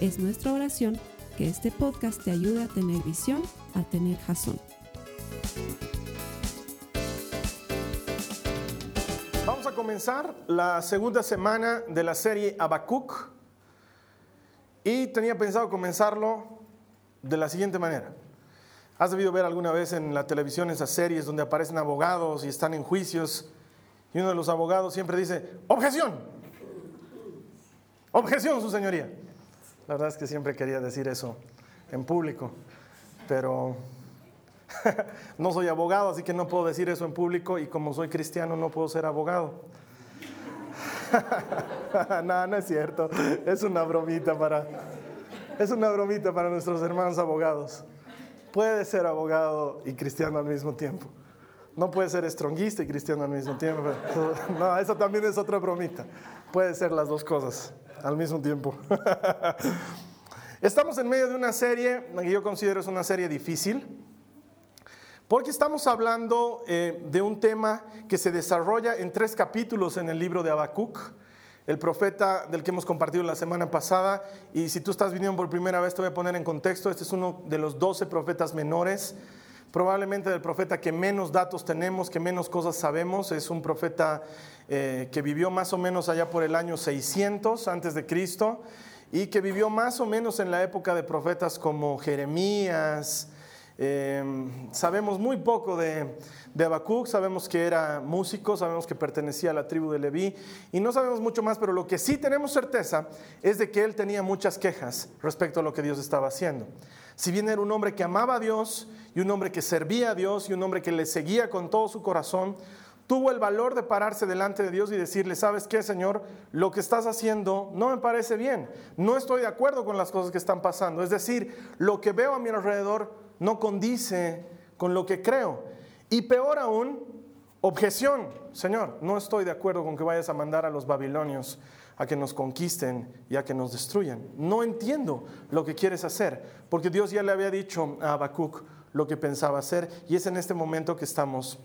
Es nuestra oración que este podcast te ayude a tener visión, a tener jazón. Vamos a comenzar la segunda semana de la serie Habacuc y tenía pensado comenzarlo de la siguiente manera. Has debido ver alguna vez en la televisión esas series donde aparecen abogados y están en juicios y uno de los abogados siempre dice, objeción, objeción, su señoría. La verdad es que siempre quería decir eso en público, pero no soy abogado, así que no puedo decir eso en público y como soy cristiano no puedo ser abogado. no, no es cierto. Es una bromita para es una bromita para nuestros hermanos abogados. Puede ser abogado y cristiano al mismo tiempo. No puede ser estronguista y cristiano al mismo tiempo. No, eso también es otra bromita. Puede ser las dos cosas al mismo tiempo. Estamos en medio de una serie que yo considero es una serie difícil, porque estamos hablando eh, de un tema que se desarrolla en tres capítulos en el libro de Habacuc, el profeta del que hemos compartido la semana pasada. Y si tú estás viniendo por primera vez, te voy a poner en contexto. Este es uno de los doce profetas menores, probablemente del profeta que menos datos tenemos, que menos cosas sabemos. Es un profeta eh, que vivió más o menos allá por el año 600 antes de Cristo y que vivió más o menos en la época de profetas como Jeremías, Em, sabemos muy poco de, de sabemos que era músico, sabemos que pertenecía a la tribu de Leví y no sabemos mucho más, pero lo que sí tenemos certeza es de que él tenía muchas quejas respecto a lo que Dios estaba haciendo. Si bien era un hombre que amaba a Dios y un hombre que servía a Dios y un hombre que le seguía con todo su corazón, tuvo el valor de pararse delante de Dios y decirle, ¿sabes qué, Señor? Lo que estás haciendo no me parece bien, no estoy de acuerdo con las cosas que están pasando. Es decir, lo que veo a mi alrededor no condice con lo que creo. Y peor aún, objeción, Señor, no estoy de acuerdo con que vayas a mandar a los babilonios a que nos conquisten y a que nos destruyan. No entiendo lo que quieres hacer, porque Dios ya le había dicho a Habacuc lo que pensaba hacer y es en este momento que estamos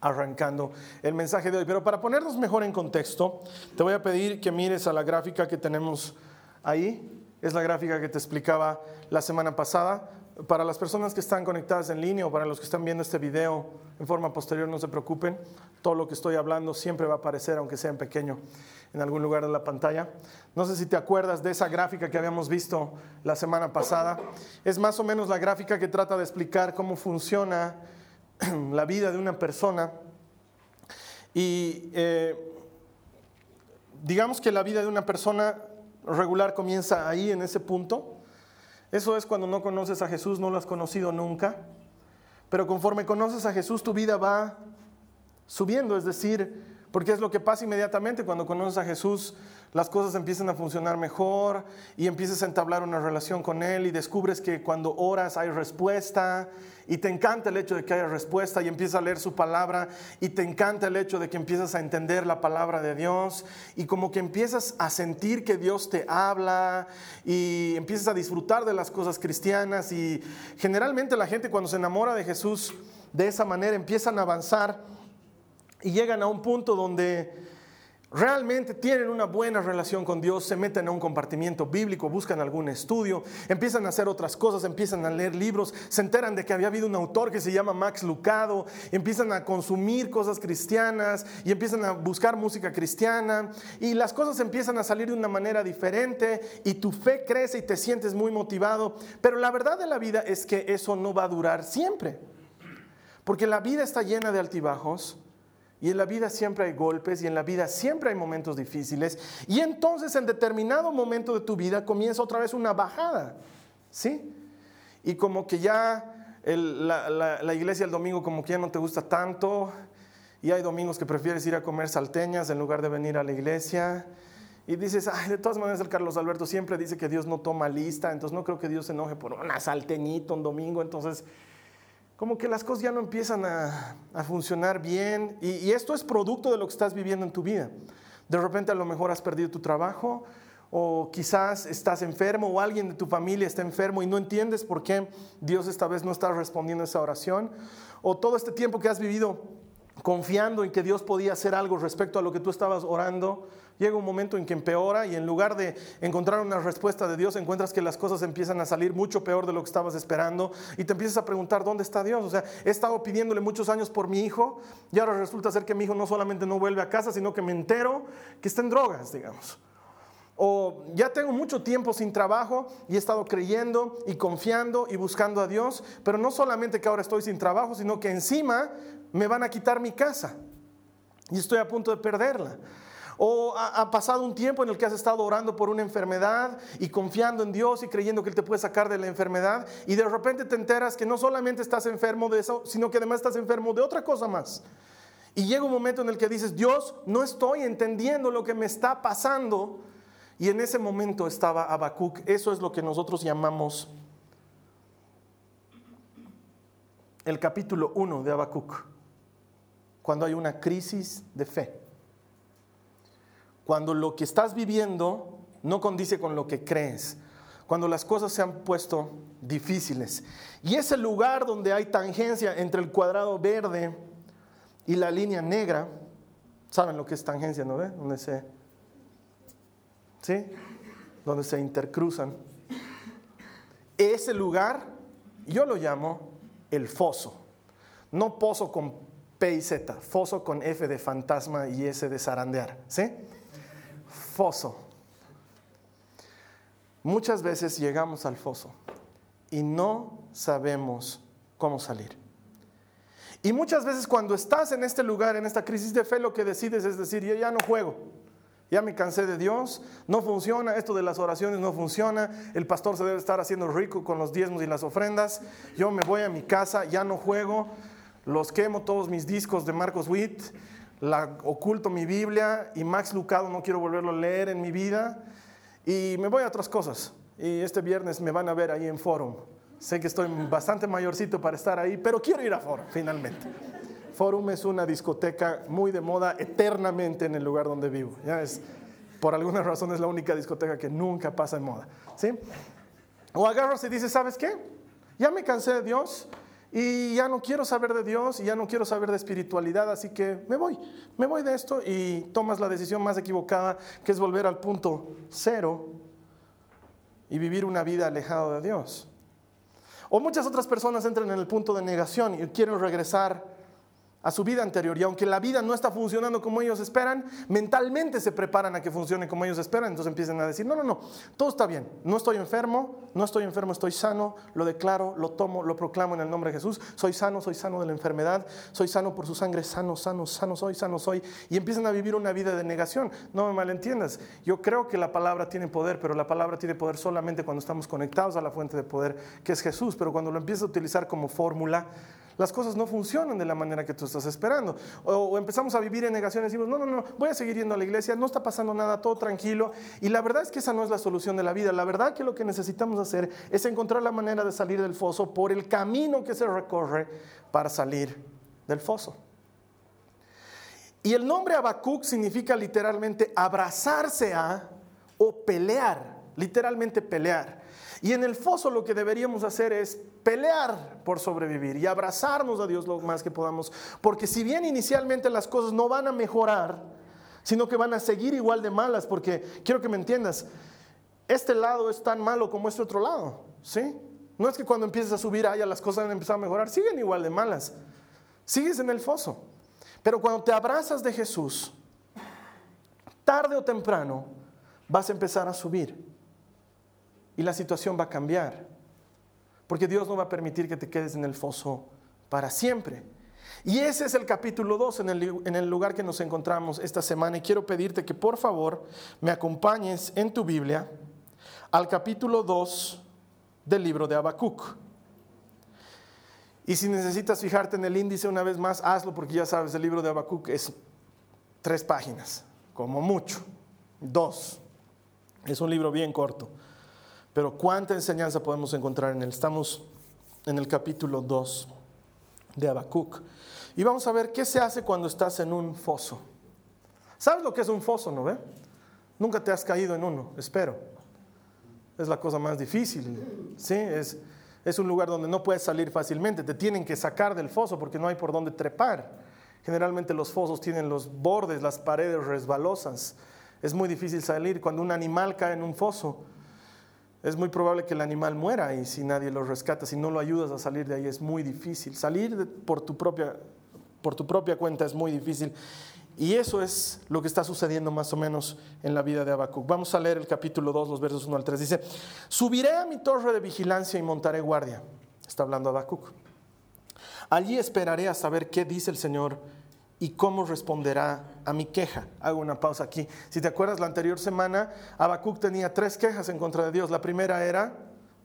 arrancando el mensaje de hoy. Pero para ponernos mejor en contexto, te voy a pedir que mires a la gráfica que tenemos ahí. Es la gráfica que te explicaba la semana pasada. Para las personas que están conectadas en línea o para los que están viendo este video en forma posterior, no se preocupen. Todo lo que estoy hablando siempre va a aparecer, aunque sea en pequeño, en algún lugar de la pantalla. No sé si te acuerdas de esa gráfica que habíamos visto la semana pasada. Es más o menos la gráfica que trata de explicar cómo funciona la vida de una persona. Y eh, digamos que la vida de una persona regular comienza ahí, en ese punto eso es cuando no conoces a Jesús, no lo has conocido nunca. Pero conforme conoces a Jesús, tu vida va subiendo, es decir, porque es lo que pasa inmediatamente cuando conoces a Jesús, las cosas empiezan a funcionar mejor y empiezas a entablar una relación con Él y descubres que cuando oras hay respuesta y te encanta el hecho de que haya respuesta y empiezas a leer su palabra y te encanta el hecho de que empiezas a entender la palabra de Dios y como que empiezas a sentir que Dios te habla y empiezas a disfrutar de las cosas cristianas y generalmente la gente cuando se enamora de Jesús de esa manera empiezan a avanzar y llegan a un punto donde realmente tienen una buena relación con Dios, se meten a un compartimiento bíblico, buscan algún estudio, empiezan a hacer otras cosas, empiezan a leer libros, se enteran de que había habido un autor que se llama Max Lucado, empiezan a consumir cosas cristianas y empiezan a buscar música cristiana y las cosas empiezan a salir de una manera diferente y tu fe crece y te sientes muy motivado, pero la verdad de la vida es que eso no va a durar siempre, porque la vida está llena de altibajos y en la vida siempre hay golpes y en la vida siempre hay momentos difíciles. Y entonces en determinado momento de tu vida comienza otra vez una bajada. ¿Sí? Y como que ya la, la, iglesia el domingo como que ya no te gusta tanto. Y hay domingos que prefieres ir a comer salteñas en lugar de venir a la iglesia. Y dices, ay, de todas maneras el Carlos Alberto siempre dice que Dios no toma lista, entonces no creo que Dios se enoje por una salteñita un domingo, entonces como que las cosas ya no empiezan a, funcionar bien. Y, y, esto es producto de lo que estás viviendo en tu vida. De repente a lo mejor has perdido tu trabajo o quizás estás enfermo o alguien de tu familia está enfermo y no entiendes por qué Dios esta vez no está respondiendo a esa oración. O todo este tiempo que has vivido confiando en que Dios podía hacer algo respecto a lo que tú estabas orando, llega un momento en que empeora y en lugar de encontrar una respuesta de Dios, encuentras que las cosas empiezan a salir mucho peor de lo que estabas esperando y te empiezas a preguntar, ¿dónde está Dios? O sea, he estado pidiéndole muchos años por mi hijo y ahora resulta ser que mi hijo no solamente no vuelve a casa, sino que me entero que está en drogas, digamos. O ya tengo mucho tiempo sin trabajo y he estado creyendo y confiando y buscando a Dios, pero no solamente que ahora estoy sin trabajo, sino que encima me van a quitar mi casa y estoy a punto de perderla. O ha, pasado un tiempo en el que has estado orando por una enfermedad y confiando en Dios y creyendo que Él te puede sacar de la enfermedad y de repente te enteras que no solamente estás enfermo de eso, sino que además estás enfermo de otra cosa más. Y llega un momento en el que dices, Dios, no estoy entendiendo lo que me está pasando. Y en ese momento estaba Habacuc. Eso es lo que nosotros llamamos el capítulo 1 de Habacuc cuando hay una crisis de fe. Cuando lo que estás viviendo no condice con lo que crees. Cuando las cosas se han puesto difíciles. Y ese lugar donde hay tangencia entre el cuadrado verde y la línea negra, ¿saben lo que es tangencia, no ve? Donde se ¿Sí? Donde se intercruzan. Ese lugar yo lo llamo el foso. No pozo con P y Z, foso con F de fantasma y S de zarandear, ¿sí? Foso. Muchas veces llegamos al foso y no sabemos cómo salir. Y muchas veces cuando estás en este lugar, en esta crisis de fe, lo que decides es decir, yo ya no juego, ya me cansé de Dios, no funciona, esto de las oraciones no funciona, el pastor se debe estar haciendo rico con los diezmos y las ofrendas, yo me voy a mi casa, ya no juego, los quemo todos mis discos de Marcos Witt, la, oculto mi Biblia y Max Lucado no quiero volverlo a leer en mi vida y me voy a otras cosas. Y este viernes me van a ver ahí en Forum. Sé que estoy bastante mayorcito para estar ahí, pero quiero ir a Forum finalmente. Forum es una discoteca muy de moda eternamente en el lugar donde vivo. Ya es, por alguna razón es la única discoteca que nunca pasa en moda. ¿sí? O agarras y dices, ¿sabes qué? Ya me cansé de Dios, y ya no quiero saber de Dios y ya no quiero saber de espiritualidad, así que me voy, me voy de esto y tomas la decisión más equivocada, que es volver al punto cero y vivir una vida alejada de Dios. O muchas otras personas entran en el punto de negación y quieren regresar a su vida anterior. Y aunque la vida no está funcionando como ellos esperan, mentalmente se preparan a que funcione como ellos esperan. Entonces empiezan a decir, no, no, no, todo está bien. No estoy enfermo, no estoy enfermo, estoy sano, lo declaro, lo tomo, lo proclamo en el nombre de Jesús. Soy sano, soy sano de la enfermedad, soy sano por su sangre, sano, sano, sano soy, sano soy. Y empiezan a vivir una vida de negación. No me malentiendas. Yo creo que la palabra tiene poder, pero la palabra tiene poder solamente cuando estamos conectados a la fuente de poder, que es Jesús. Pero cuando lo empiezas a utilizar como fórmula, las cosas no funcionan de la manera que tú estás esperando. O, empezamos a vivir en negación y decimos, no, no, no, voy a seguir yendo a la iglesia, no está pasando nada, todo tranquilo. Y la verdad es que esa no es la solución de la vida. La verdad que lo que necesitamos hacer es encontrar la manera de salir del foso por el camino que se recorre para salir del foso. Y el nombre Habacuc significa literalmente abrazarse a o pelear, literalmente pelear. Y en el foso lo que deberíamos hacer es pelear por sobrevivir y abrazarnos a Dios lo más que podamos. Porque si bien inicialmente las cosas no van a mejorar, sino que van a seguir igual de malas, porque quiero que me entiendas, este lado es tan malo como este otro lado, ¿sí? No es que cuando empieces a subir allá las cosas van a empezar a mejorar, siguen igual de malas. Sigues en el foso. Pero cuando te abrazas de Jesús, tarde o temprano vas a empezar a subir y la situación va a cambiar. Porque Dios no va a permitir que te quedes en el foso para siempre. Y ese es el capítulo 2 en el, lugar que nos encontramos esta semana. Y quiero pedirte que por favor me acompañes en tu Biblia al capítulo 2 del libro de Habacuc. Y si necesitas fijarte en el índice una vez más, hazlo porque ya sabes, el libro de Habacuc es tres páginas, como mucho, dos. Es un libro bien corto, pero cuánta enseñanza podemos encontrar en él. Estamos en el capítulo 2 de Habacuc. Y vamos a ver qué se hace cuando estás en un foso. ¿Sabes lo que es un foso, no ve? Nunca te has caído en uno, espero. Es la cosa más difícil, ¿sí? Es, es un lugar donde no puedes salir fácilmente, te tienen que sacar del foso porque no hay por dónde trepar. Generalmente los fosos tienen los bordes, las paredes resbalosas. Es muy difícil salir. Cuando un animal cae en un foso, es muy probable que el animal muera y si nadie lo rescata, si no lo ayudas a salir de ahí, es muy difícil. Salir por tu propia, por tu propia cuenta es muy difícil. Y eso es lo que está sucediendo más o menos en la vida de Habacuc. Vamos a leer el capítulo 2, los versos 1 al 3. Dice, subiré a mi torre de vigilancia y montaré guardia. Está hablando Habacuc. Allí esperaré a saber qué dice el Señor y cómo responderá a mi queja. Hago una pausa aquí. Si te acuerdas, la anterior semana Habacuc tenía tres quejas en contra de Dios. La primera era,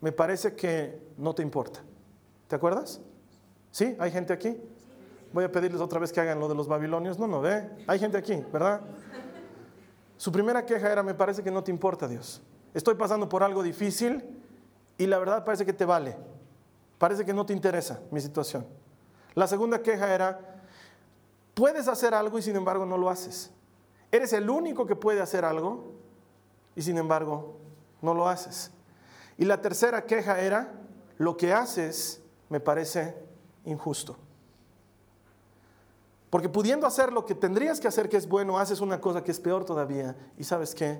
me parece que no te importa. ¿Te acuerdas? ¿Sí? ¿Hay gente aquí? Voy a pedirles otra vez que hagan lo de los babilonios. No, no, ve. Hay gente aquí, ¿verdad? Su primera queja era, me parece que no te importa Dios. Estoy pasando por algo difícil y la verdad parece que te vale. Parece que no te interesa mi situación. La segunda queja era, puedes hacer algo y sin embargo no lo haces. Eres el único que puede hacer algo y sin embargo no lo haces. Y la tercera queja era, lo que haces me parece injusto. Porque pudiendo hacer lo que tendrías que hacer que es bueno, haces una cosa que es peor todavía. Y sabes qué?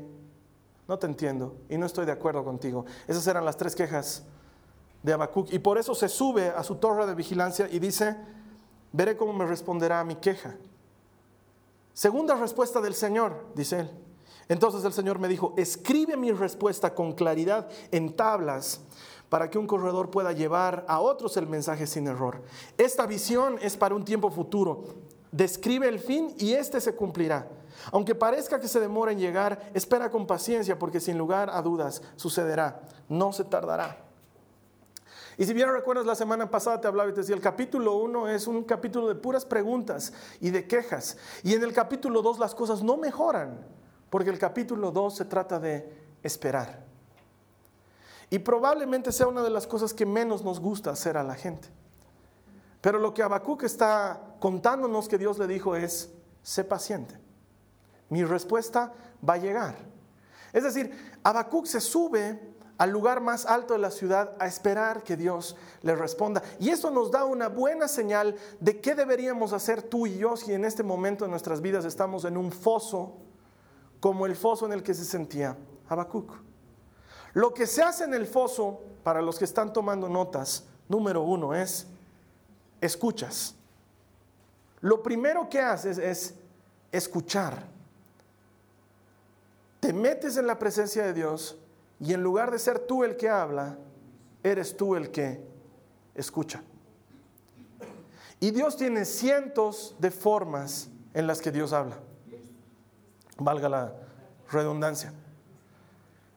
No te entiendo y no estoy de acuerdo contigo. Esas eran las tres quejas de Habacuc. Y por eso se sube a su torre de vigilancia y dice, veré cómo me responderá a mi queja. Segunda respuesta del Señor, dice él. Entonces el Señor me dijo, escribe mi respuesta con claridad en tablas para que un corredor pueda llevar a otros el mensaje sin error. Esta visión es para un tiempo futuro describe el fin y este se cumplirá. Aunque parezca que se demora en llegar, espera con paciencia porque sin lugar a dudas sucederá, no se tardará. Y si bien recuerdas la semana pasada te hablaba y te decía, el capítulo 1 es un capítulo de puras preguntas y de quejas. Y en el capítulo 2 las cosas no mejoran, porque el capítulo 2 se trata de esperar. Y probablemente sea una de las cosas que menos nos gusta hacer a la gente. Pero lo que Habacuc está contándonos que Dios le dijo es, sé paciente. Mi respuesta va a llegar. Es decir, Habacuc se sube al lugar más alto de la ciudad a esperar que Dios le responda. Y esto nos da una buena señal de qué deberíamos hacer tú y yo si en este momento de nuestras vidas estamos en un foso como el foso en el que se sentía Habacuc. Lo que se hace en el foso, para los que están tomando notas, número uno es escuchas. Lo primero que haces es escuchar. Te metes en la presencia de Dios y en lugar de ser tú el que habla, eres tú el que escucha. Y Dios tiene cientos de formas en las que Dios habla. Valga la redundancia.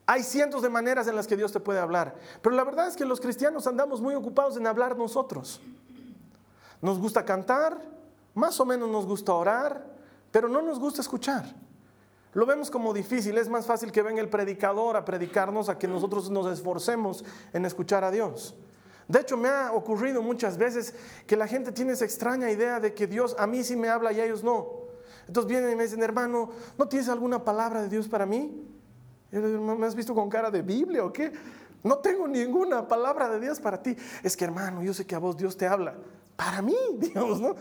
Hay cientos de maneras en las que Dios te puede hablar. Pero la verdad es que los cristianos andamos muy ocupados en hablar nosotros. Nos gusta cantar, más o menos nos gusta orar, pero no nos gusta escuchar. Lo vemos como difícil, es más fácil que venga el predicador a predicarnos a que nosotros nos esforcemos en escuchar a Dios. De hecho, me ha ocurrido muchas veces que la gente tiene esa extraña idea de que Dios a mí sí me habla y a ellos no. Entonces vienen y me dicen, hermano, ¿no tienes alguna palabra de Dios para mí? ¿Me has visto con cara de Biblia o qué? No tengo ninguna palabra de Dios para ti. Es que hermano, yo sé que a vos Dios te habla para mí, digamos, ¿no?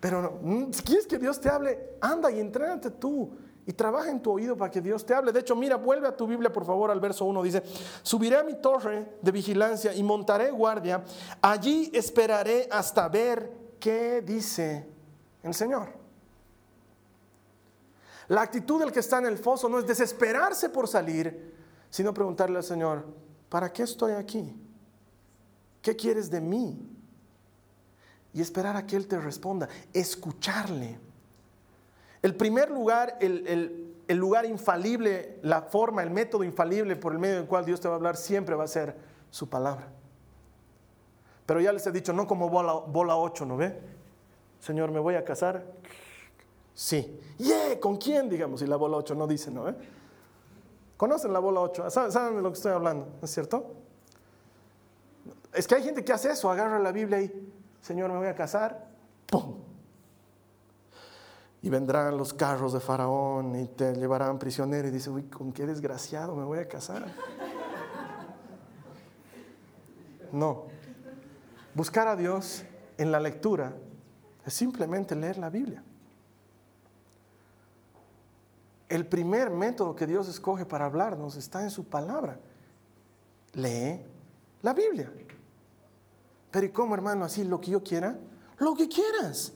Pero mm, si quieres que Dios te hable, anda y entrénate tú y trabaja en tu oído para que Dios te hable. De hecho, mira, vuelve a tu Biblia, por favor, al verso 1. Dice, subiré a mi torre de vigilancia y montaré guardia. Allí esperaré hasta ver qué dice el Señor. La actitud del que está en el foso no es desesperarse por salir, sino preguntarle al Señor, ¿para qué estoy aquí? ¿Qué quieres de mí? y esperar a que Él te responda, escucharle. El primer lugar, el, lugar infalible, la forma, el método infalible por el medio del cual Dios te va a hablar siempre va a ser su palabra. Pero ya les he dicho, no como bola, bola 8, ¿no ve? Señor, ¿me voy a casar? Sí. Yeah, ¿con quién? Digamos, y la bola 8 no dice, ¿no ve? Conocen la bola 8, ¿saben, de lo que estoy hablando? ¿No es cierto? Es que hay gente que hace eso, agarra la Biblia y, Señor, me voy a casar, ¡pum! Y vendrán los carros de Faraón y te llevarán prisionero y dice, uy, con qué desgraciado me voy a casar. No. Buscar a Dios en la lectura es simplemente leer la Biblia. El primer método que Dios escoge para hablarnos está en su palabra. Lee la Biblia. Pero ¿y cómo, hermano? Así, lo que yo quiera, lo que quieras.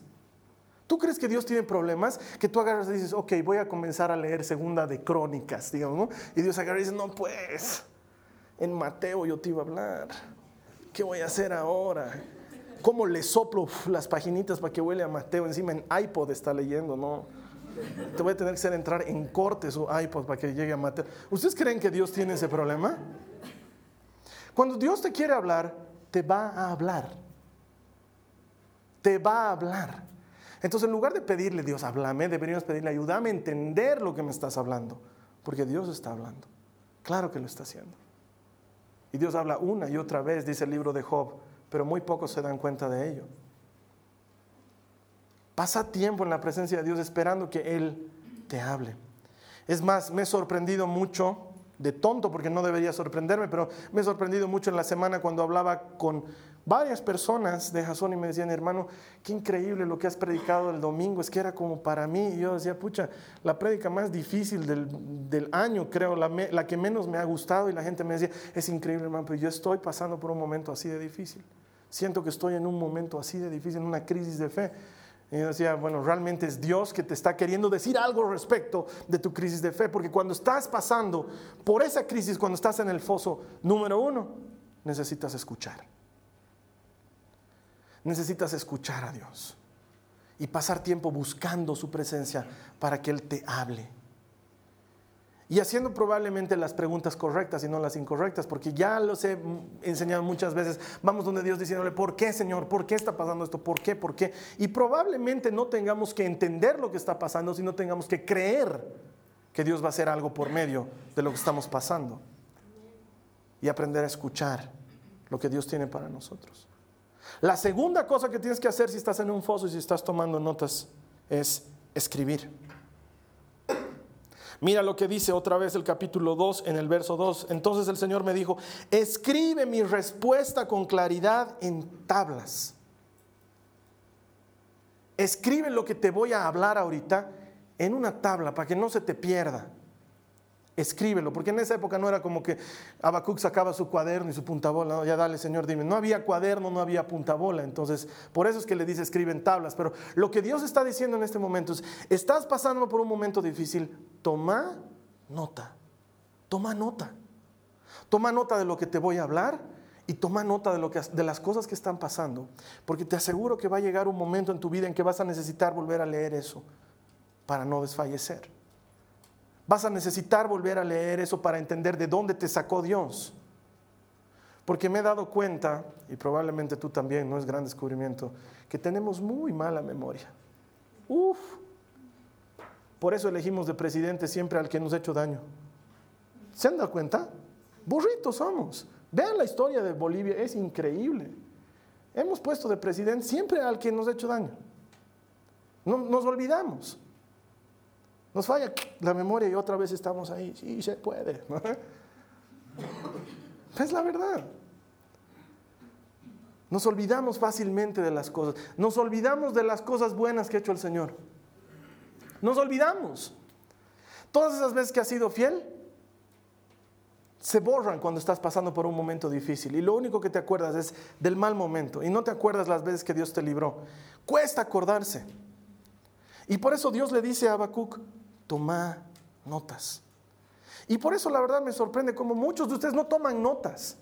¿Tú crees que Dios tiene problemas? Que tú agarras y dices, ok, voy a comenzar a leer segunda de crónicas, digamos, ¿no? Y Dios agarra y dice, no, pues, en Mateo yo te iba a hablar. ¿Qué voy a hacer ahora? ¿Cómo le soplo las paginitas para que huele a Mateo? Encima en iPod está leyendo, ¿no? Te voy a tener que hacer entrar en corte su iPod para que llegue a Mateo. ¿Ustedes creen que Dios tiene ese problema? Cuando Dios te quiere hablar, te va a hablar. Te va a hablar. Entonces, en lugar de pedirle, Dios, háblame, deberíamos pedirle, ayúdame a entender lo que me estás hablando. Porque Dios está hablando. Claro que lo está haciendo. Y Dios habla una y otra vez, dice el libro de Job, pero muy pocos se dan cuenta de ello. Pasa tiempo en la presencia de Dios esperando que Él te hable. Es más, me he sorprendido mucho, de tonto porque no debería sorprenderme, pero me he sorprendido mucho en la semana cuando hablaba con varias personas de Jason y me decían, hermano, qué increíble lo que has predicado el domingo, es que era como para mí. Y yo decía, pucha, la prédica más difícil del, año, creo, la, la, que menos me ha gustado. Y la gente me decía, es increíble, hermano, pero yo estoy pasando por un momento así de difícil. Siento que estoy en un momento así de difícil, en una crisis de fe. Y yo decía, bueno, realmente es Dios que te está queriendo decir algo respecto de tu crisis de fe, porque cuando estás pasando por esa crisis, cuando estás en el foso número uno, necesitas escuchar. Necesitas escuchar a Dios y pasar tiempo buscando su presencia para que Él te hable. Y haciendo probablemente las preguntas correctas y no las incorrectas, porque ya los he enseñado muchas veces. Vamos donde Dios diciéndole, ¿por qué, Señor? ¿Por qué está pasando esto? ¿Por qué? ¿Por qué? Y probablemente no tengamos que entender lo que está pasando, sino tengamos que creer que Dios va a hacer algo por medio de lo que estamos pasando. Y aprender a escuchar lo que Dios tiene para nosotros. La segunda cosa que tienes que hacer si estás en un foso y si estás tomando notas es escribir. Mira lo que dice otra vez el capítulo 2 en el verso 2. Entonces el Señor me dijo, escribe mi respuesta con claridad en tablas. Escribe lo que te voy a hablar ahorita en una tabla para que no se te pierda escríbelo, porque en esa época no era como que Abacuc sacaba su cuaderno y su puntabola, ya dale Señor, dime, no había cuaderno, no había puntabola, entonces por eso es que le dice escribe en tablas, pero lo que Dios está diciendo en este momento es, estás pasando por un momento difícil, toma nota, toma nota, toma nota de lo que te voy a hablar y toma nota de, lo de las cosas que están pasando, porque te aseguro que va a llegar un momento en tu vida en que vas a necesitar volver a leer eso para no desfallecer. Vas a necesitar volver a leer eso para entender de dónde te sacó Dios. Porque me he dado cuenta, y probablemente tú también, no es gran descubrimiento, que tenemos muy mala memoria. Uf. Por eso elegimos de presidente siempre al que nos ha hecho daño. ¿Se han dado cuenta? Burritos somos. Vean la historia de Bolivia, es increíble. Hemos puesto de presidente siempre al que nos ha hecho daño. No, nos olvidamos. Nos falla la memoria y otra vez estamos ahí. Sí, se puede. Es la verdad. Nos olvidamos fácilmente de las cosas. Nos olvidamos de las cosas buenas que ha hecho el Señor. Nos olvidamos. Todas esas veces que has sido fiel se borran cuando estás pasando por un momento difícil. Y lo único que te acuerdas es del mal momento. Y no te acuerdas las veces que Dios te libró. Cuesta acordarse. Y por eso Dios le dice a Habacuc, toma notas. Y por eso la verdad me sorprende como muchos de ustedes no toman notas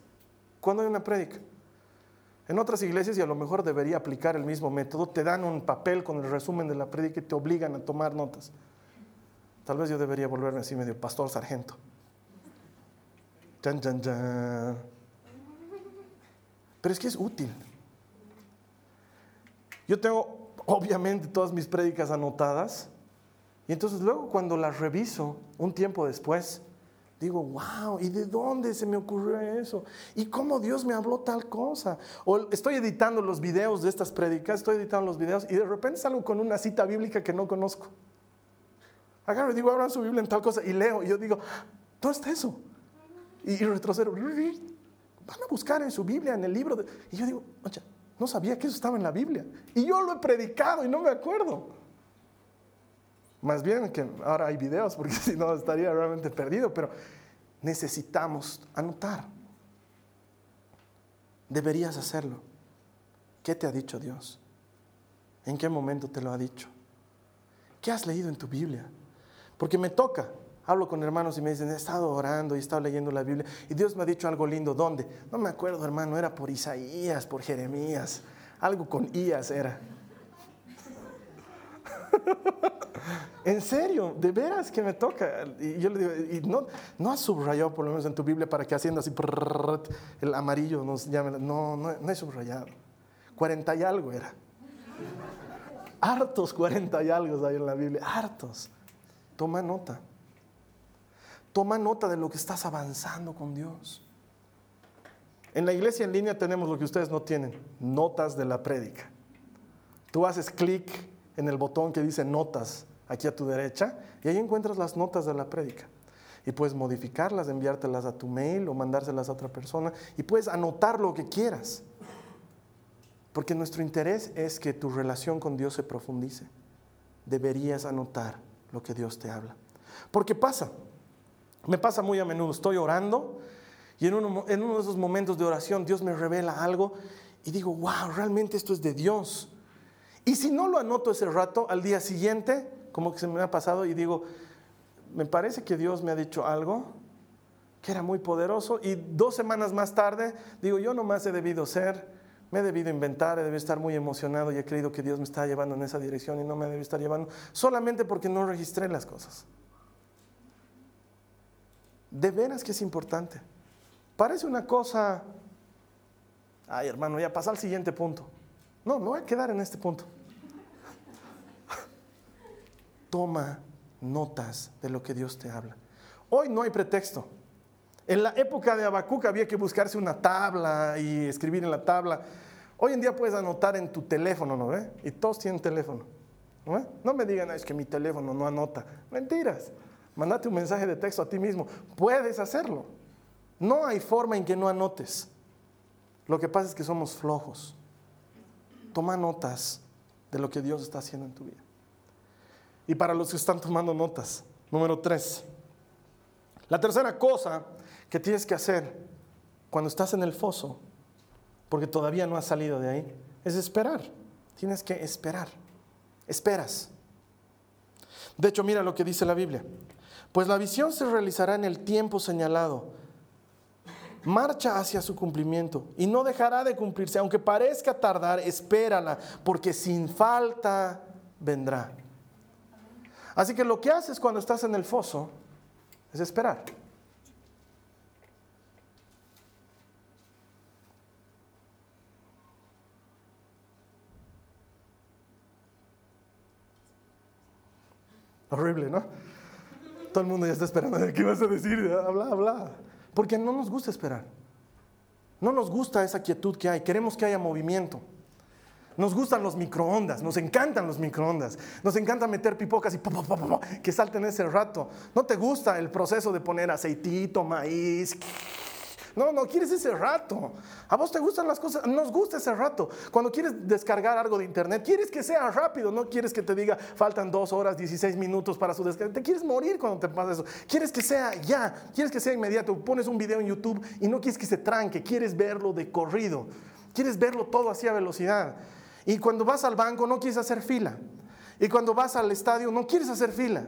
cuando hay una prédica. En otras iglesias, y a lo mejor debería aplicar el mismo método, te dan un papel con el resumen de la prédica y te obligan a tomar notas. Tal vez yo debería volverme así medio pastor sargento. Pero es que es útil. Yo tengo obviamente todas mis prédicas anotadas y entonces luego cuando las reviso un tiempo después, Digo, wow, ¿y de dónde se me ocurrió eso? ¿Y cómo Dios me habló tal cosa? O estoy editando los videos de estas predicas, estoy editando los videos y de repente salgo con una cita bíblica que no conozco. Agarro y digo, abran su Biblia en tal cosa y leo. Y yo digo, ¿dónde está eso? Y, retrocedo. Van a buscar en su Biblia, en el libro. De... Y yo digo, no sabía que eso estaba en la Biblia. Y yo lo he predicado y no me acuerdo. Más bien que ahora hay videos, porque si no estaría realmente perdido, pero necesitamos anotar. Deberías hacerlo. ¿Qué te ha dicho Dios? ¿En qué momento te lo ha dicho? ¿Qué has leído en tu Biblia? Porque me toca. Hablo con hermanos y me dicen, he estado orando y he estado leyendo la Biblia y Dios me ha dicho algo lindo. ¿Dónde? No me acuerdo, hermano, era por Isaías, por Jeremías. Algo con Ías era. en serio, de veras que me toca. Y yo le digo, y no, no has subrayado por lo menos en tu Biblia para que haciendo así el amarillo nos llame. No, no, no he subrayado. 40 y algo era. Hartos 40 y algo hay en la Biblia, hartos. Toma nota. Toma nota de lo que estás avanzando con Dios. En la iglesia en línea tenemos lo que ustedes no tienen, notas de la prédica. Tú haces clic en el botón que dice notas aquí a tu derecha y ahí encuentras las notas de la prédica. Y puedes modificarlas, enviártelas a tu mail o mandárselas a otra persona y puedes anotar lo que quieras. Porque nuestro interés es que tu relación con Dios se profundice. Deberías anotar lo que Dios te habla. Porque pasa, me pasa muy a menudo, estoy orando y en uno, en uno de esos momentos de oración Dios me revela algo y digo, wow, realmente esto es de Dios. Y si no lo anoto ese rato, al día siguiente, como que se me ha pasado y digo, me parece que Dios me ha dicho algo que era muy poderoso y dos semanas más tarde digo, yo nomás he debido ser, me he debido inventar, he debido estar muy emocionado y he creído que Dios me está llevando en esa dirección y no me debe estar llevando solamente porque no registré las cosas. De veras que es importante. Parece una cosa, ay hermano, ya pasa al siguiente punto. No, me voy a quedar en este punto. Toma notas de lo que Dios te habla. Hoy no hay pretexto. En la época de Habacuc había que buscarse una tabla y escribir en la tabla. Hoy en día puedes anotar en tu teléfono, ¿no ve? Y todos tienen teléfono. ¿no, no me digan, es que mi teléfono no anota. Mentiras. Mandate un mensaje de texto a ti mismo. Puedes hacerlo. No hay forma en que no anotes. Lo que pasa es que somos flojos. Toma notas de lo que Dios está haciendo en tu vida. Y para los que están tomando notas, número tres. La tercera cosa que tienes que hacer cuando estás en el foso, porque todavía no has salido de ahí, es esperar. Tienes que esperar. Esperas. De hecho, mira lo que dice la Biblia. Pues la visión se realizará en el tiempo señalado marcha hacia su cumplimiento y no dejará de cumplirse. Aunque parezca tardar, espérala, porque sin falta vendrá. Así que lo que haces cuando estás en el foso es esperar. Horrible, ¿no? Todo el mundo ya está esperando. ¿Qué vas a decir? Habla, habla. Porque no nos gusta esperar. No nos gusta esa quietud que hay. Queremos que haya movimiento. Nos gustan los microondas, nos encantan los microondas, nos encanta meter pipocas y que salten ese rato. ¿No te gusta el proceso de poner aceitito, maíz? No, no, quieres ese rato. A vos te gustan las cosas, nos gusta ese rato. Cuando quieres descargar algo de internet, quieres que sea rápido, no quieres que te diga faltan dos horas, 16 minutos para su descarga. Te quieres morir cuando te pasa eso. Quieres que sea ya, quieres que sea inmediato. Pones un video en YouTube y no quieres que se tranque, quieres verlo de corrido. Quieres verlo todo así a velocidad. Y cuando vas al banco no quieres hacer fila. Y cuando vas al estadio no quieres hacer fila.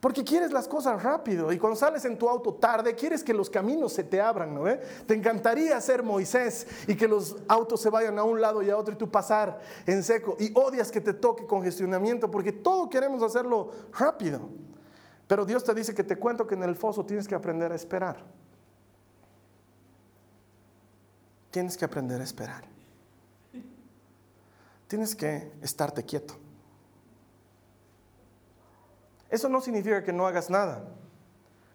Porque quieres las cosas rápido y cuando sales en tu auto tarde, quieres que los caminos se te abran, ¿no? Te encantaría ser Moisés y que los autos se vayan a un lado y a otro y tú pasar en seco. Y odias que te toque congestionamiento porque todo queremos hacerlo rápido. Pero Dios te dice que te cuento que en el foso tienes que aprender a esperar. Tienes que aprender a esperar. Tienes que estarte quieto. Eso no significa que no hagas nada.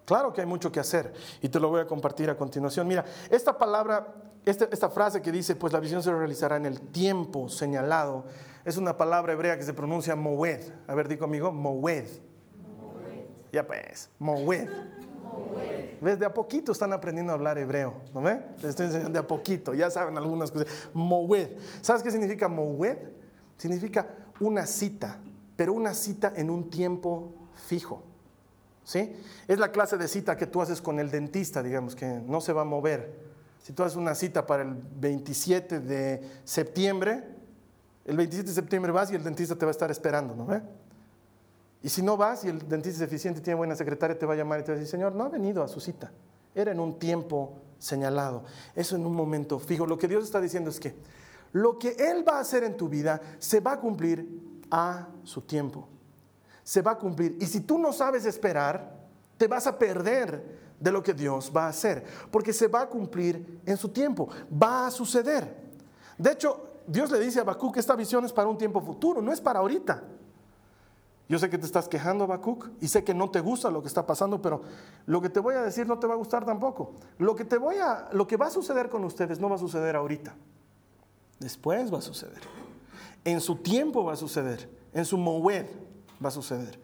Claro que hay mucho que hacer y te lo voy a compartir a continuación. Mira, esta palabra, esta, esta frase que dice, pues la visión se realizará en el tiempo señalado, es una palabra hebrea que se pronuncia moed. A ver, di conmigo, moed. Ya pues, moed. ¿Ves? De a poquito están aprendiendo a hablar hebreo, ¿no ve? Les estoy enseñando de a poquito, ya saben algunas cosas. Moed. ¿Sabes qué significa moed? Significa una cita, pero una cita en un tiempo fijo. ¿Sí? Es la clase de cita que tú haces con el dentista, digamos, que no se va a mover. Si tú haces una cita para el 27 de septiembre, el 27 de septiembre vas y el dentista te va a estar esperando, ¿no ve? Y si no vas y el dentista es eficiente tiene buena secretaria, te va a llamar y te va a decir, Señor, no ha venido a su cita. Era en un tiempo señalado. Eso en un momento fijo. Lo que Dios está diciendo es que lo que Él va a hacer en tu vida se va a cumplir a su tiempo. Se va a cumplir. Y si tú no sabes esperar, te vas a perder de lo que Dios va a hacer. Porque se va a cumplir en su tiempo. Va a suceder. De hecho, Dios le dice a Habacuc que esta visión es para un tiempo futuro, no es para ahorita. Yo sé que te estás quejando, Habacuc, y sé que no te gusta lo que está pasando, pero lo que te voy a decir no te va a gustar tampoco. Lo que te voy a lo que va a suceder con ustedes no va a suceder ahorita. Después va a suceder. En su tiempo va a suceder, en su moed va a suceder.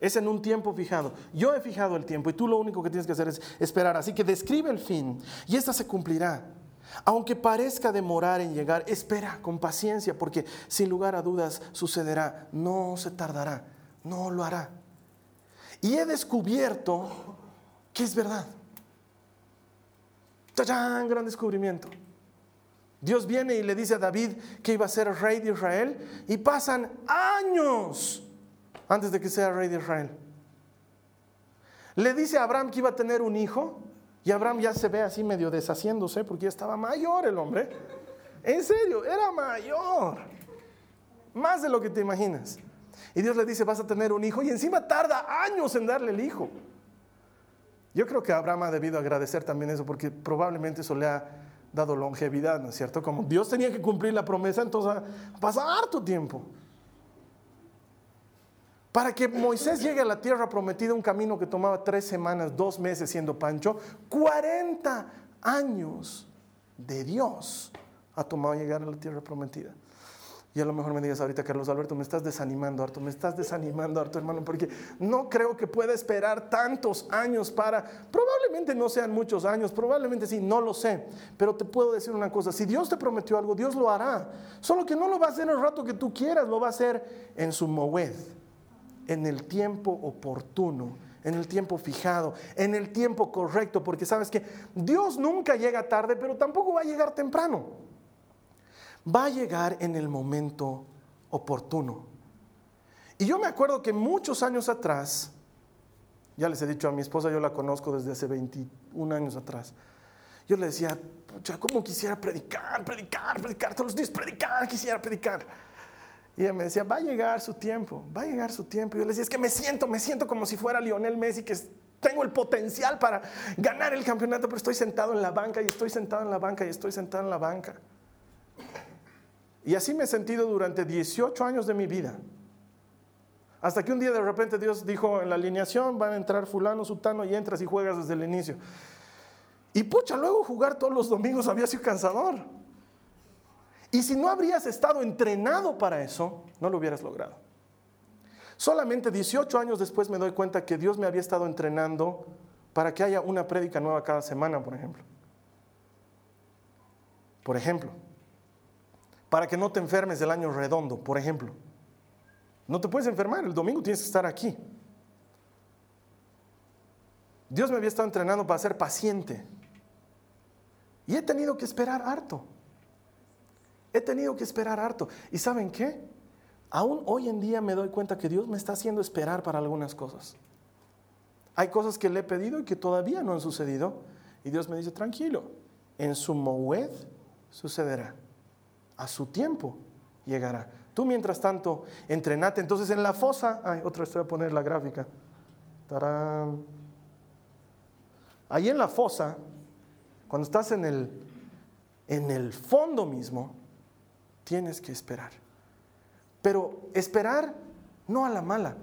Es en un tiempo fijado. Yo he fijado el tiempo y tú lo único que tienes que hacer es esperar. Así que describe el fin y esta se cumplirá. Aunque parezca demorar en llegar, espera con paciencia porque sin lugar a dudas sucederá. No se tardará no lo hará. Y he descubierto que es verdad. ¡Tachán! Gran descubrimiento. Dios viene y le dice a David que iba a ser rey de Israel y pasan años antes de que sea rey de Israel. Le dice a Abraham que iba a tener un hijo y Abraham ya se ve así medio deshaciéndose porque ya estaba mayor el hombre. En serio, era mayor. Más de lo que te imaginas. Y Dios le dice, vas a tener un hijo y encima tarda años en darle el hijo. Yo creo que Abraham ha debido agradecer también eso porque probablemente eso le ha dado longevidad, ¿no es cierto? Como Dios tenía que cumplir la promesa, entonces pasa harto tiempo. Para que Moisés llegue a la tierra prometida, un camino que tomaba tres semanas, dos meses siendo Pancho, 40 años de Dios ha tomado llegar a la tierra prometida. Y a lo mejor me digas ahorita, Carlos Alberto, me estás desanimando, harto, me estás desanimando, harto, hermano, porque no creo que pueda esperar tantos años para, probablemente no sean muchos años, probablemente sí, no lo sé, pero te puedo decir una cosa, si Dios te prometió algo, Dios lo hará, solo que no lo va a hacer el rato que tú quieras, lo va a hacer en su moed, en el tiempo oportuno, en el tiempo fijado, en el tiempo correcto, porque sabes que Dios nunca llega tarde, pero tampoco va a llegar temprano va a llegar en el momento oportuno. Y yo me acuerdo que muchos años atrás, ya les he dicho a mi esposa, yo la conozco desde hace 21 años atrás, yo le decía, pucha, ¿cómo quisiera predicar, predicar, predicar, todos los días predicar, quisiera predicar? Y ella me decía, va a llegar su tiempo, va a llegar su tiempo. Y yo le decía, es que me siento, me siento como si fuera Lionel Messi, que tengo el potencial para ganar el campeonato, pero estoy sentado en la banca y estoy sentado en la banca y estoy sentado en la banca. Y así me he sentido durante 18 años de mi vida. Hasta que un día de repente Dios dijo en la alineación van a entrar fulano, sutano y entras y juegas desde el inicio. Y pucha, luego jugar todos los domingos había sido cansador. Y si no habrías estado entrenado para eso, no lo hubieras logrado. Solamente 18 años después me doy cuenta que Dios me había estado entrenando para que haya una prédica nueva cada semana, por ejemplo. Por ejemplo para que no te enfermes el año redondo, por ejemplo. No te puedes enfermar, el domingo tienes que estar aquí. Dios me había estado entrenando para ser paciente. Y he tenido que esperar harto. He tenido que esperar harto. ¿Y saben qué? Aún hoy en día me doy cuenta que Dios me está haciendo esperar para algunas cosas. Hay cosas que le he pedido y que todavía no han sucedido. Y Dios me dice, tranquilo, en su moed sucederá a su tiempo llegará. Tú mientras tanto, entrenate. Entonces en la fosa, ay, otra vez a poner la gráfica. Tarán. Ahí en la fosa, cuando estás en el, en el fondo mismo, tienes que esperar. Pero esperar no a la mala.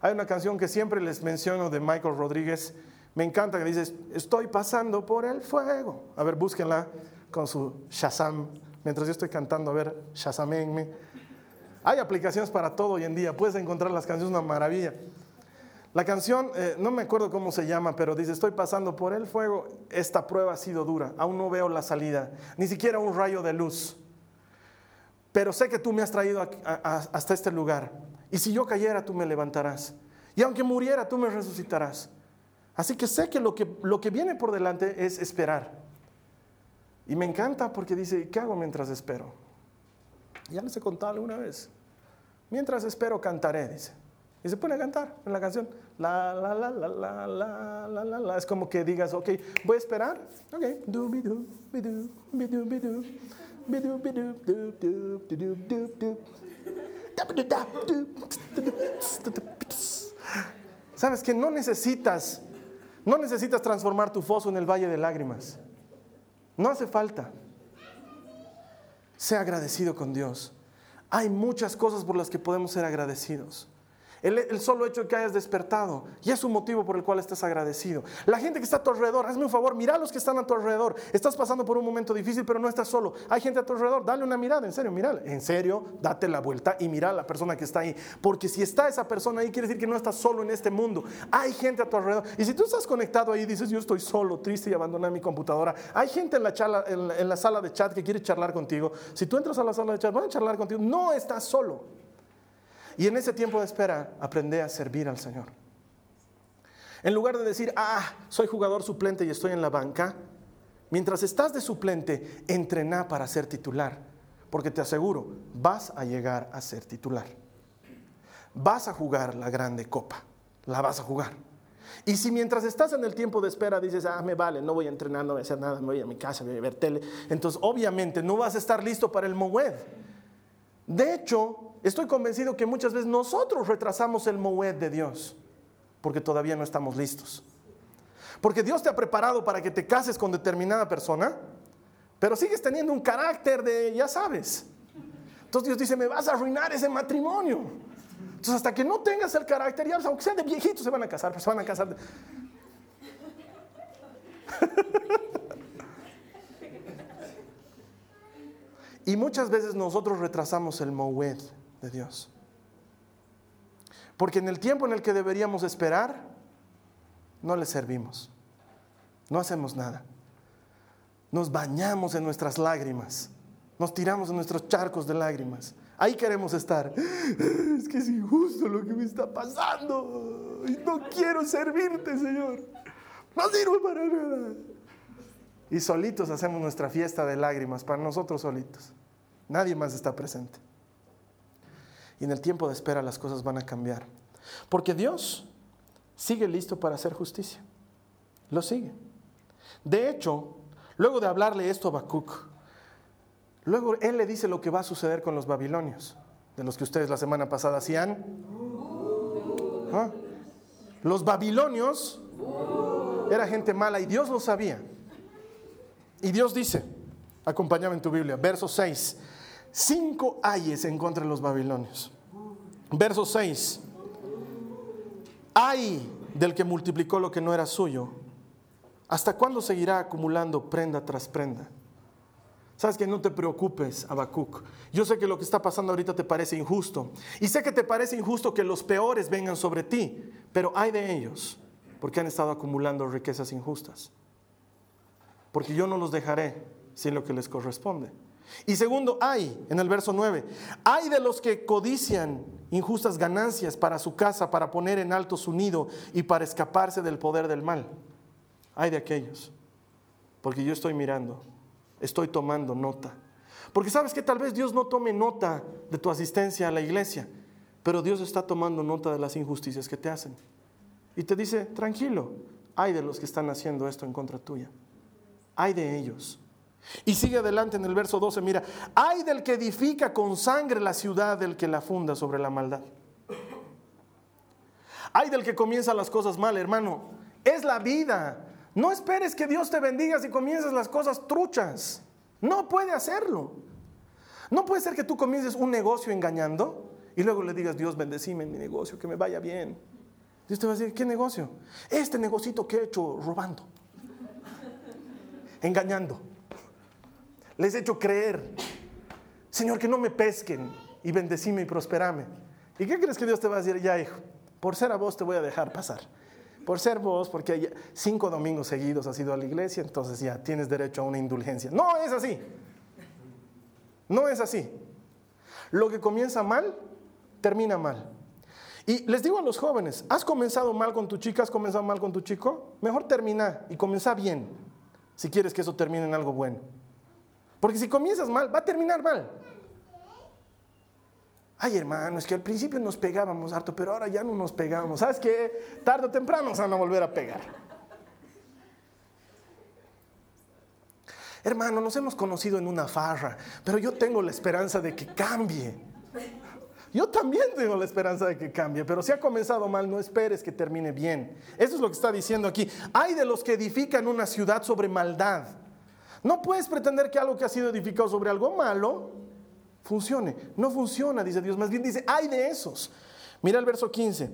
Hay una canción que siempre les menciono de Michael Rodríguez, Me encanta que dices, estoy pasando por el fuego. A ver, búsquenla con su Shazam. Mientras yo estoy cantando, a ver, Shazamenme. Hay aplicaciones para todo hoy en día. Puedes encontrar las canciones una maravilla. La canción, eh, no me acuerdo cómo se llama, pero dice, estoy pasando por el fuego, esta prueba ha sido dura, aún no veo la salida, ni siquiera un rayo de luz. Pero sé que tú me has traído hasta este lugar. Y si yo cayera, tú me levantarás. Y aunque muriera, tú me resucitarás. Así que sé que lo que, lo que viene por delante es esperar. Y me encanta porque dice, ¿qué hago mientras espero? Ya les he contado alguna vez. Mientras espero, cantaré, dice. Y se pone a cantar en la canción. La, la, la, la, la, la, la, la, la. Es como que digas, ok, voy a esperar. Ok. Sabes que no necesitas, no necesitas transformar tu foso en el valle de lágrimas. No hace falta. Sea agradecido con Dios. Hay muchas cosas por las que podemos ser agradecidos. El, solo hecho de que hayas despertado ya es un motivo por el cual estás agradecido. La gente que está a tu alrededor, hazme un favor, mira a los que están a tu alrededor. Estás pasando por un momento difícil, pero no estás solo. Hay gente a tu alrededor, dale una mirada, en serio, mira, en serio, date la vuelta y mira a la persona que está ahí. Porque si está esa persona ahí, quiere decir que no estás solo en este mundo. Hay gente a tu alrededor. Y si tú estás conectado ahí y dices, yo estoy solo, triste y abandoné mi computadora, hay gente en la, en la sala de chat que quiere charlar contigo. Si tú entras a la sala de chat, van a charlar contigo. No estás solo. Y en ese tiempo de espera aprendí a servir al Señor. En lugar de decir, ah, soy jugador suplente y estoy en la banca, mientras estás de suplente, entrená para ser titular, porque te aseguro, vas a llegar a ser titular. Vas a jugar la grande copa, la vas a jugar. Y si mientras estás en el tiempo de espera dices, ah, me vale, no voy a entrenar, no voy a hacer nada, me voy a mi casa, voy a ver tele, entonces obviamente no vas a estar listo para el Moed. De hecho, estoy convencido que muchas veces nosotros retrasamos el moed de Dios porque todavía no estamos listos. Porque Dios te ha preparado para que te cases con determinada persona, pero sigues teniendo un carácter de, ya sabes. Entonces Dios dice, me vas a arruinar ese matrimonio. Entonces hasta que no tengas el carácter, ya, aunque sean de viejitos, se van a casar, pero se van a casar. y muchas veces nosotros retrasamos el moed de Dios. Porque en el tiempo en el que deberíamos esperar, no le servimos. No hacemos nada. Nos bañamos en nuestras lágrimas. Nos tiramos en nuestros charcos de lágrimas. Ahí queremos estar. Es que es injusto lo que me está pasando. Y no quiero servirte, Señor. No sirve para nada. Y solitos hacemos nuestra fiesta de lágrimas, para nosotros solitos. Nadie más está presente. Y en el tiempo de espera las cosas van a cambiar. Porque Dios sigue listo para hacer justicia. Lo sigue. De hecho, luego de hablarle esto a Habacuc, luego él le dice lo que va a suceder con los babilonios, de los que ustedes la semana pasada hacían. ¿Ah? Los babilonios era gente mala y Dios lo sabía. Y Dios dice, acompáñame en tu Biblia, verso 6, cinco ayes en contra de los babilonios. Verso 6. Ay del que multiplicó lo que no era suyo. ¿Hasta cuándo seguirá acumulando prenda tras prenda? Sabes que no te preocupes, Abacuc. Yo sé que lo que está pasando ahorita te parece injusto. Y sé que te parece injusto que los peores vengan sobre ti. Pero hay de ellos, porque han estado acumulando riquezas injustas. Porque yo no los dejaré sin lo que les corresponde. Y segundo, hay, en el verso 9, hay de los que codician injustas ganancias para su casa, para poner en alto su nido y para escaparse del poder del mal. Hay de aquellos, porque yo estoy mirando, estoy tomando nota. Porque sabes que tal vez Dios no tome nota de tu asistencia a la iglesia, pero Dios está tomando nota de las injusticias que te hacen. Y te dice, tranquilo, hay de los que están haciendo esto en contra tuya. Hay de ellos. Y sigue adelante en el verso 12, mira, hay del que edifica con sangre la ciudad del que la funda sobre la maldad. Hay del que comienza las cosas mal, hermano. Es la vida. No esperes que Dios te bendiga si comienzas las cosas truchas. No puede hacerlo. No puede ser que tú comiences un negocio engañando y luego le digas, Dios bendecime en mi negocio, que me vaya bien. Dios te va a decir, ¿qué negocio? Este negocito que he hecho robando, engañando. Les he hecho creer, Señor, que no me pesquen y bendecime y prosperame. ¿Y qué crees que Dios te va a decir? Ya, hijo, por ser a vos te voy a dejar pasar. Por ser vos, porque cinco domingos seguidos has ido a la iglesia, entonces ya tienes derecho a una indulgencia. No es así. No es así. Lo que comienza mal, termina mal. Y les digo a los jóvenes, ¿has comenzado mal con tu chica? ¿Has comenzado mal con tu chico? Mejor termina y comienza bien, si quieres que eso termine en algo bueno. Porque si comienzas mal, va a terminar mal. Ay, hermano, es que al principio nos pegábamos harto, pero ahora ya no nos pegamos. ¿Sabes qué? Tarde o temprano nos van a volver a pegar. Hermano, nos hemos conocido en una farra, pero yo tengo la esperanza de que cambie. Yo también tengo la esperanza de que cambie, pero si ha comenzado mal, no esperes que termine bien. Eso es lo que está diciendo aquí. Hay de los que edifican una ciudad sobre maldad. No puedes pretender que algo que ha sido edificado sobre algo malo funcione. No funciona, dice Dios. Más bien dice, hay de esos. Mira el verso 15.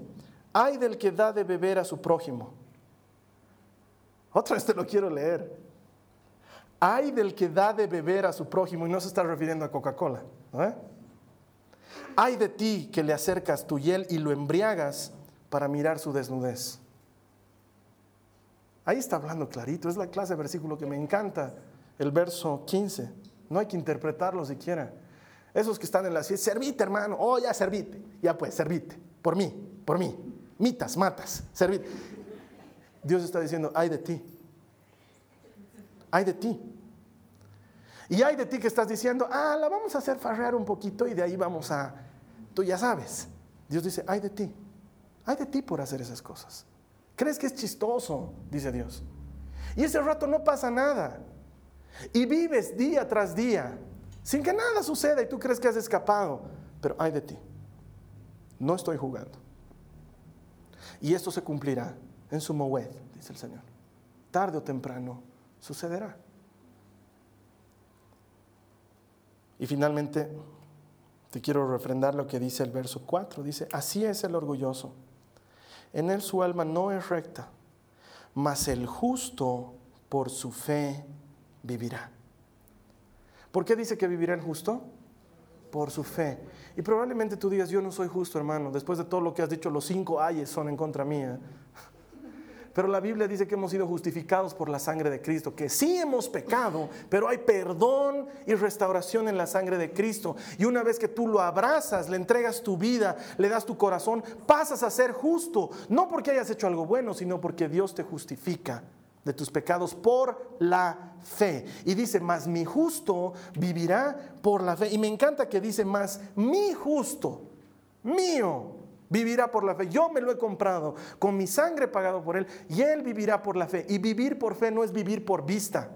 Hay del que da de beber a su prójimo. Otra vez te lo quiero leer. Hay del que da de beber a su prójimo y no se está refiriendo a Coca-Cola. Hay de ti que le acercas tu hiel y lo embriagas para mirar su desnudez. Ahí está hablando clarito, es la clase de versículo que me encanta, el verso 15. No hay que interpretarlo siquiera. Esos que están en la fiesta, servite hermano, oh ya servite, ya pues, servite, por mí, por mí, mitas, matas, servite. Dios está diciendo, hay de ti, hay de ti. Y hay de ti que estás diciendo, ah, la vamos a hacer farrear un poquito y de ahí vamos a, tú ya sabes. Dios dice, hay de ti, hay de ti por hacer esas cosas. ¿Crees que es chistoso? Dice Dios. Y ese rato no pasa nada. Y vives día tras día sin que nada suceda y tú crees que has escapado. Pero hay de ti. No estoy jugando. Y esto se cumplirá en su moed, dice el Señor. Tarde o temprano sucederá. Y finalmente, te quiero refrendar lo que dice el verso 4. Dice, así es el orgulloso. En él su alma no es recta, mas el justo por su fe vivirá. ¿Por qué dice que vivirá el justo? Por su fe. Y probablemente tú digas, yo no soy justo, hermano. Después de todo lo que has dicho, los cinco ayes son en contra mía. Pero la Biblia dice que hemos sido justificados por la sangre de Cristo, que sí hemos pecado, pero hay perdón y restauración en la sangre de Cristo. Y una vez que tú lo abrazas, le entregas tu vida, le das tu corazón, pasas a ser justo, no porque hayas hecho algo bueno, sino porque Dios te justifica de tus pecados por la fe. Y dice, más mi justo vivirá por la fe. Y me encanta que dice, más mi justo, mío, Vivirá por la fe. Yo me lo he comprado con mi sangre pagado por Él y Él vivirá por la fe. Y vivir por fe no es vivir por vista.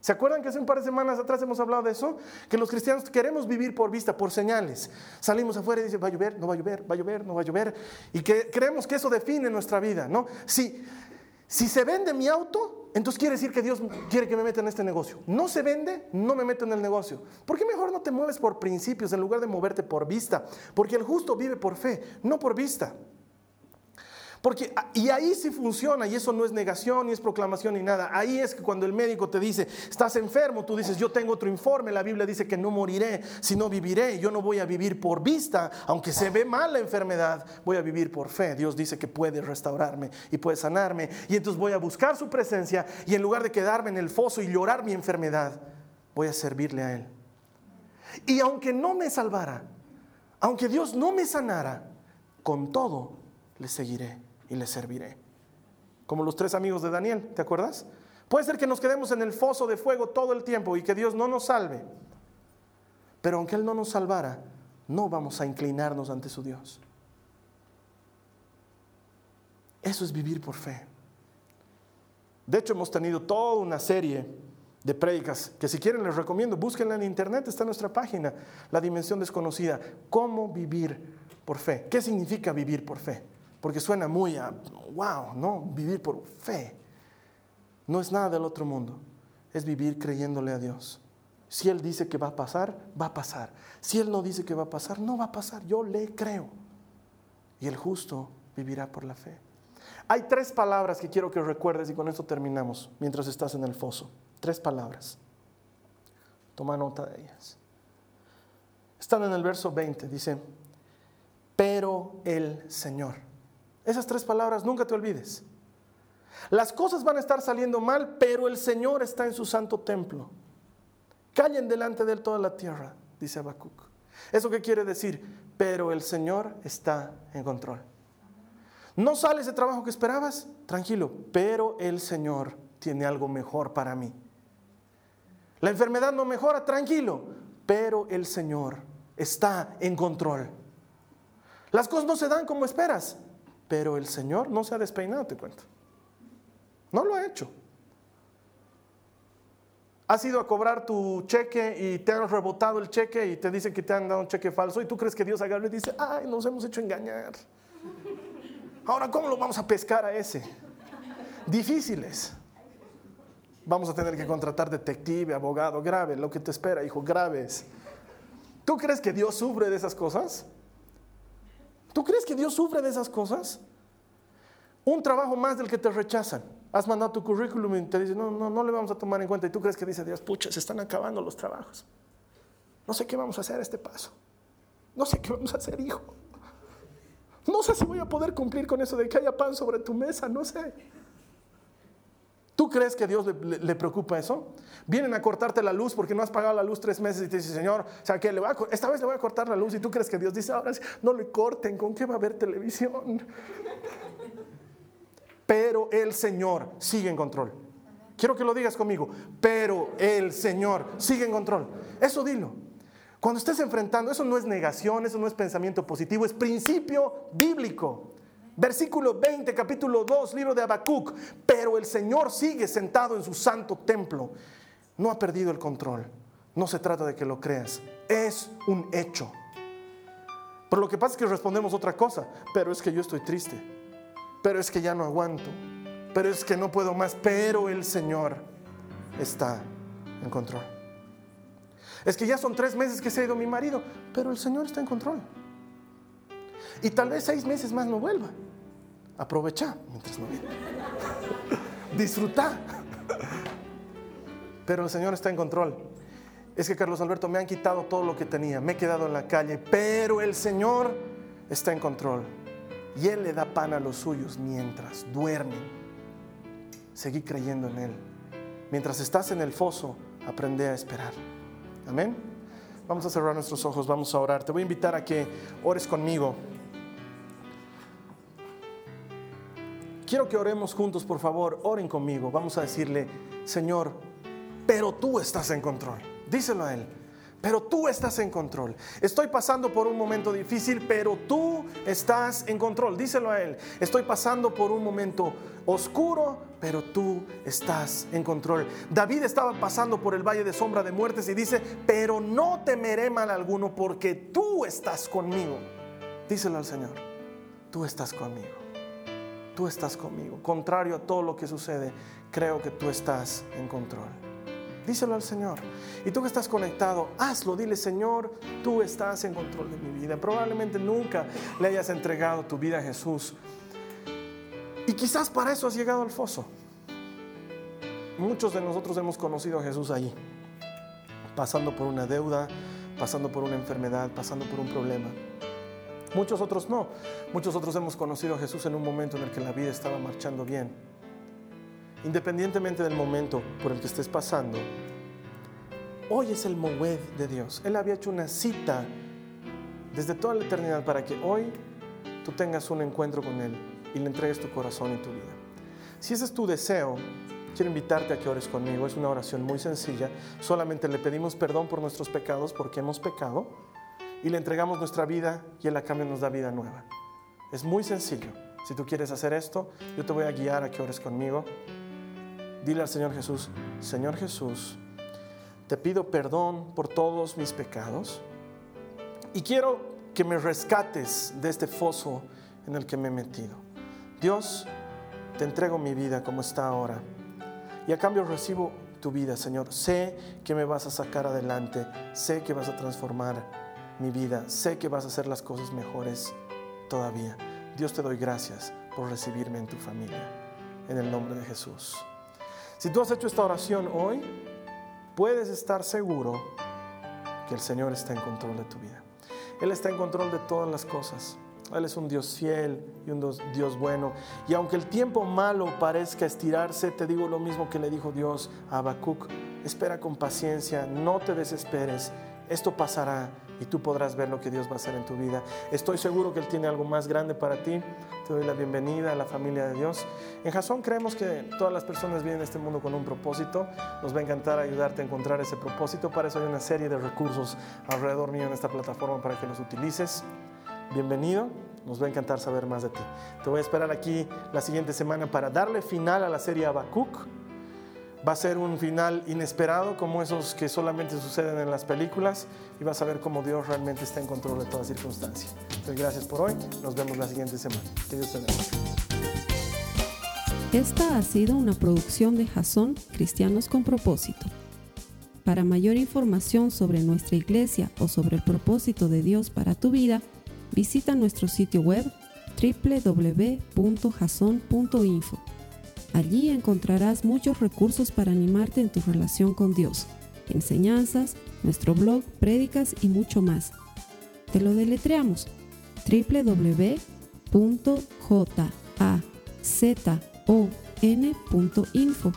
¿Se acuerdan que hace un par de semanas atrás hemos hablado de eso? Que los cristianos queremos vivir por vista, por señales. Salimos afuera y dicen, va a llover, no va a llover, va a llover, no va a llover. Y que creemos que eso define nuestra vida, ¿no? Si, si se vende mi auto, entonces quiere decir que Dios quiere que me meta en este negocio. No se vende, no me meto en el negocio. ¿Por qué mejor no te mueves por principios en lugar de moverte por vista? Porque el justo vive por fe, no por vista. Porque, y ahí sí funciona, y eso no es negación, ni es proclamación, ni nada. Ahí es que cuando el médico te dice, estás enfermo, tú dices, yo tengo otro informe, la Biblia dice que no moriré, sino viviré. Yo no voy a vivir por vista, aunque se ve mal la enfermedad, voy a vivir por fe. Dios dice que puede restaurarme y puede sanarme. Y entonces voy a buscar su presencia, y en lugar de quedarme en el foso y llorar mi enfermedad, voy a servirle a Él. Y aunque no me salvara, aunque Dios no me sanara, con todo le seguiré y le serviré. Como los tres amigos de Daniel, ¿te acuerdas? Puede ser que nos quedemos en el foso de fuego todo el tiempo y que Dios no nos salve. Pero aunque Él no nos salvara, no vamos a inclinarnos ante su Dios. Eso es vivir por fe. De hecho, hemos tenido toda una serie de prédicas que si quieren les recomiendo, búsquenla en internet, está en nuestra página, La Dimensión Desconocida, cómo vivir por fe. ¿Qué significa vivir por fe? Porque suena muy a, wow, ¿no? Vivir por fe. No es nada del otro mundo, es vivir creyéndole a Dios. Si Él dice que va a pasar, va a pasar. Si Él no dice que va a pasar, no va a pasar. Yo le creo. Y el justo vivirá por la fe. Hay tres palabras que quiero que recuerdes y con esto terminamos mientras estás en el foso. Tres palabras. Toma nota de ellas. Están en el verso 20, dice, pero el Señor. Esas tres palabras nunca te olvides. Las cosas van a estar saliendo mal, pero el Señor está en su santo templo. Callen delante de él toda la tierra, dice Habacuc. ¿Eso qué quiere decir? Pero el Señor está en control. ¿No sales de trabajo que esperabas? Tranquilo, pero el Señor tiene algo mejor para mí. La enfermedad no mejora, tranquilo, pero el Señor está en control. Las cosas no se dan como esperas, pero el Señor no se ha despeinado, te cuento. No lo ha hecho. Has ido a cobrar tu cheque y te han rebotado el cheque y te dicen que te han dado un cheque falso y tú crees que Dios agarra y dice, ay, nos hemos hecho engañar. Ahora, ¿cómo lo vamos a pescar a ese? Difíciles. Vamos a tener que contratar detective, abogado, grave, lo que te espera, hijo, graves. ¿Tú crees que Dios sufre de esas cosas? ¿Tú crees que Dios sufre de esas cosas? Un trabajo más del que te rechazan. Has mandado tu currículum y te dicen, no, no, no le vamos a tomar en cuenta. Y tú crees que dice Dios, pucha, se están acabando los trabajos. No sé qué vamos a hacer a este paso. No sé qué vamos a hacer, hijo. No sé si voy a poder cumplir con eso de que haya pan sobre tu mesa, no sé. ¿Tú crees que a Dios le, preocupa eso? Vienen a cortarte la luz porque no has pagado la luz tres meses y te dice, Señor, o sea, que le esta vez le voy a cortar la luz y tú crees que Dios dice, ahora no le corten, ¿con qué va a haber televisión? pero el Señor sigue en control. Quiero que lo digas conmigo, pero el Señor sigue en control. Eso dilo. Cuando estés enfrentando, eso no es negación, eso no es pensamiento positivo, es principio bíblico. Versículo 20, capítulo 2, libro de Habacuc. Pero el Señor sigue sentado en su santo templo. No ha perdido el control. No se trata de que lo creas. Es un hecho. Pero lo que pasa es que respondemos otra cosa. Pero es que yo estoy triste pero es que ya no aguanto, pero es que no puedo más, pero el Señor está en control. Es que ya son tres meses que se ha ido mi marido, pero el Señor está en control. Y tal vez seis meses más no vuelva. Aprovecha mientras no viene. Disfruta. Pero el Señor está en control. Es que Carlos Alberto me han quitado todo lo que tenía, me he quedado en la calle, pero el Señor está en control y Él le da pan a los suyos mientras duermen. Seguí creyendo en Él. Mientras estás en el foso, aprende a esperar. Amén. Vamos a cerrar nuestros ojos, vamos a orar. Te voy a invitar a que ores conmigo. Quiero que oremos juntos, por favor, oren conmigo. Vamos a decirle, Señor, pero tú estás en control. Díselo a Él pero tú estás en control. Estoy pasando por un momento difícil, pero tú estás en control. Díselo a él. Estoy pasando por un momento oscuro, pero tú estás en control. David estaba pasando por el valle de sombra de muertes y dice, pero no temeré mal alguno porque tú estás conmigo. Díselo al Señor, tú estás conmigo. Tú estás conmigo. Contrario a todo lo que sucede, creo que tú estás en control. Díselo al Señor. Y tú que estás conectado, hazlo. Dile, Señor, tú estás en control de mi vida. Probablemente nunca le hayas entregado tu vida a Jesús. Y quizás para eso has llegado al foso. Muchos de nosotros hemos conocido a Jesús ahí, pasando por una deuda, pasando por una enfermedad, pasando por un problema. Muchos otros no. Muchos otros hemos conocido a Jesús en un momento en el que la vida estaba marchando bien independientemente del momento por el que estés pasando, hoy es el Moed de Dios. Él había hecho una cita desde toda la eternidad para que hoy tú tengas un encuentro con Él y le entregues tu corazón y tu vida. Si ese es tu deseo, quiero invitarte a que ores conmigo. Es una oración muy sencilla. Solamente le pedimos perdón por nuestros pecados porque hemos pecado y le entregamos nuestra vida y Él a cambio nos da vida nueva. Es muy sencillo. Si tú quieres hacer esto, yo te voy a guiar a que ores conmigo. Dile al Señor Jesús, Señor Jesús, te pido perdón por todos mis pecados y quiero que me rescates de este foso en el que me he metido. Dios, te entrego mi vida como está ahora y a cambio recibo tu vida, Señor. Sé que me vas a sacar adelante, sé que vas a transformar mi vida, sé que vas a hacer las cosas mejores todavía. Dios te doy gracias por recibirme en tu familia. En el nombre de Jesús. Si tú has hecho esta oración hoy, puedes estar seguro que el Señor está en control de tu vida. Él está en control de todas las cosas. Él es un Dios fiel y un Dios bueno. Y aunque el tiempo malo parezca estirarse, te digo lo mismo que le dijo Dios a Habacuc. Espera con paciencia, no te desesperes. Esto pasará y tú podrás ver lo que Dios va a hacer en tu vida. Estoy seguro que Él tiene algo más grande para ti. Te doy la bienvenida a la familia de Dios. En Jason creemos que todas las personas vienen a este mundo con un propósito. Nos va a encantar ayudarte a encontrar ese propósito. Para eso hay una serie de recursos alrededor mío en esta plataforma para que los utilices bienvenido. Nos va a encantar saber más de ti. Te voy a esperar aquí la siguiente semana para darle final a la serie Abacuc. Va a ser un final inesperado como esos que solamente suceden en las películas y vas a ver cómo Dios realmente está en control de toda circunstancia. Entonces, gracias por hoy. Nos vemos la siguiente semana. Que Dios te bendiga. Esta ha sido una producción de Jason Cristianos con Propósito. Para mayor información sobre nuestra iglesia o sobre el propósito de Dios para tu vida, Visita nuestro sitio web www.jason.info. Allí encontrarás muchos recursos para animarte en tu relación con Dios, enseñanzas, nuestro blog, prédicas y mucho más. Te lo deletreamos www.jazon.info.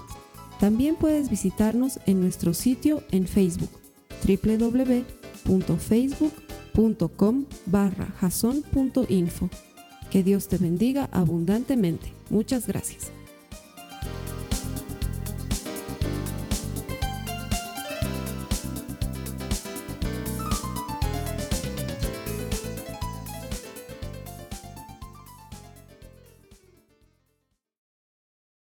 También puedes visitarnos en nuestro sitio en Facebook www.facebook.com com barra. Que Dios te bendiga abundantemente. Muchas gracias.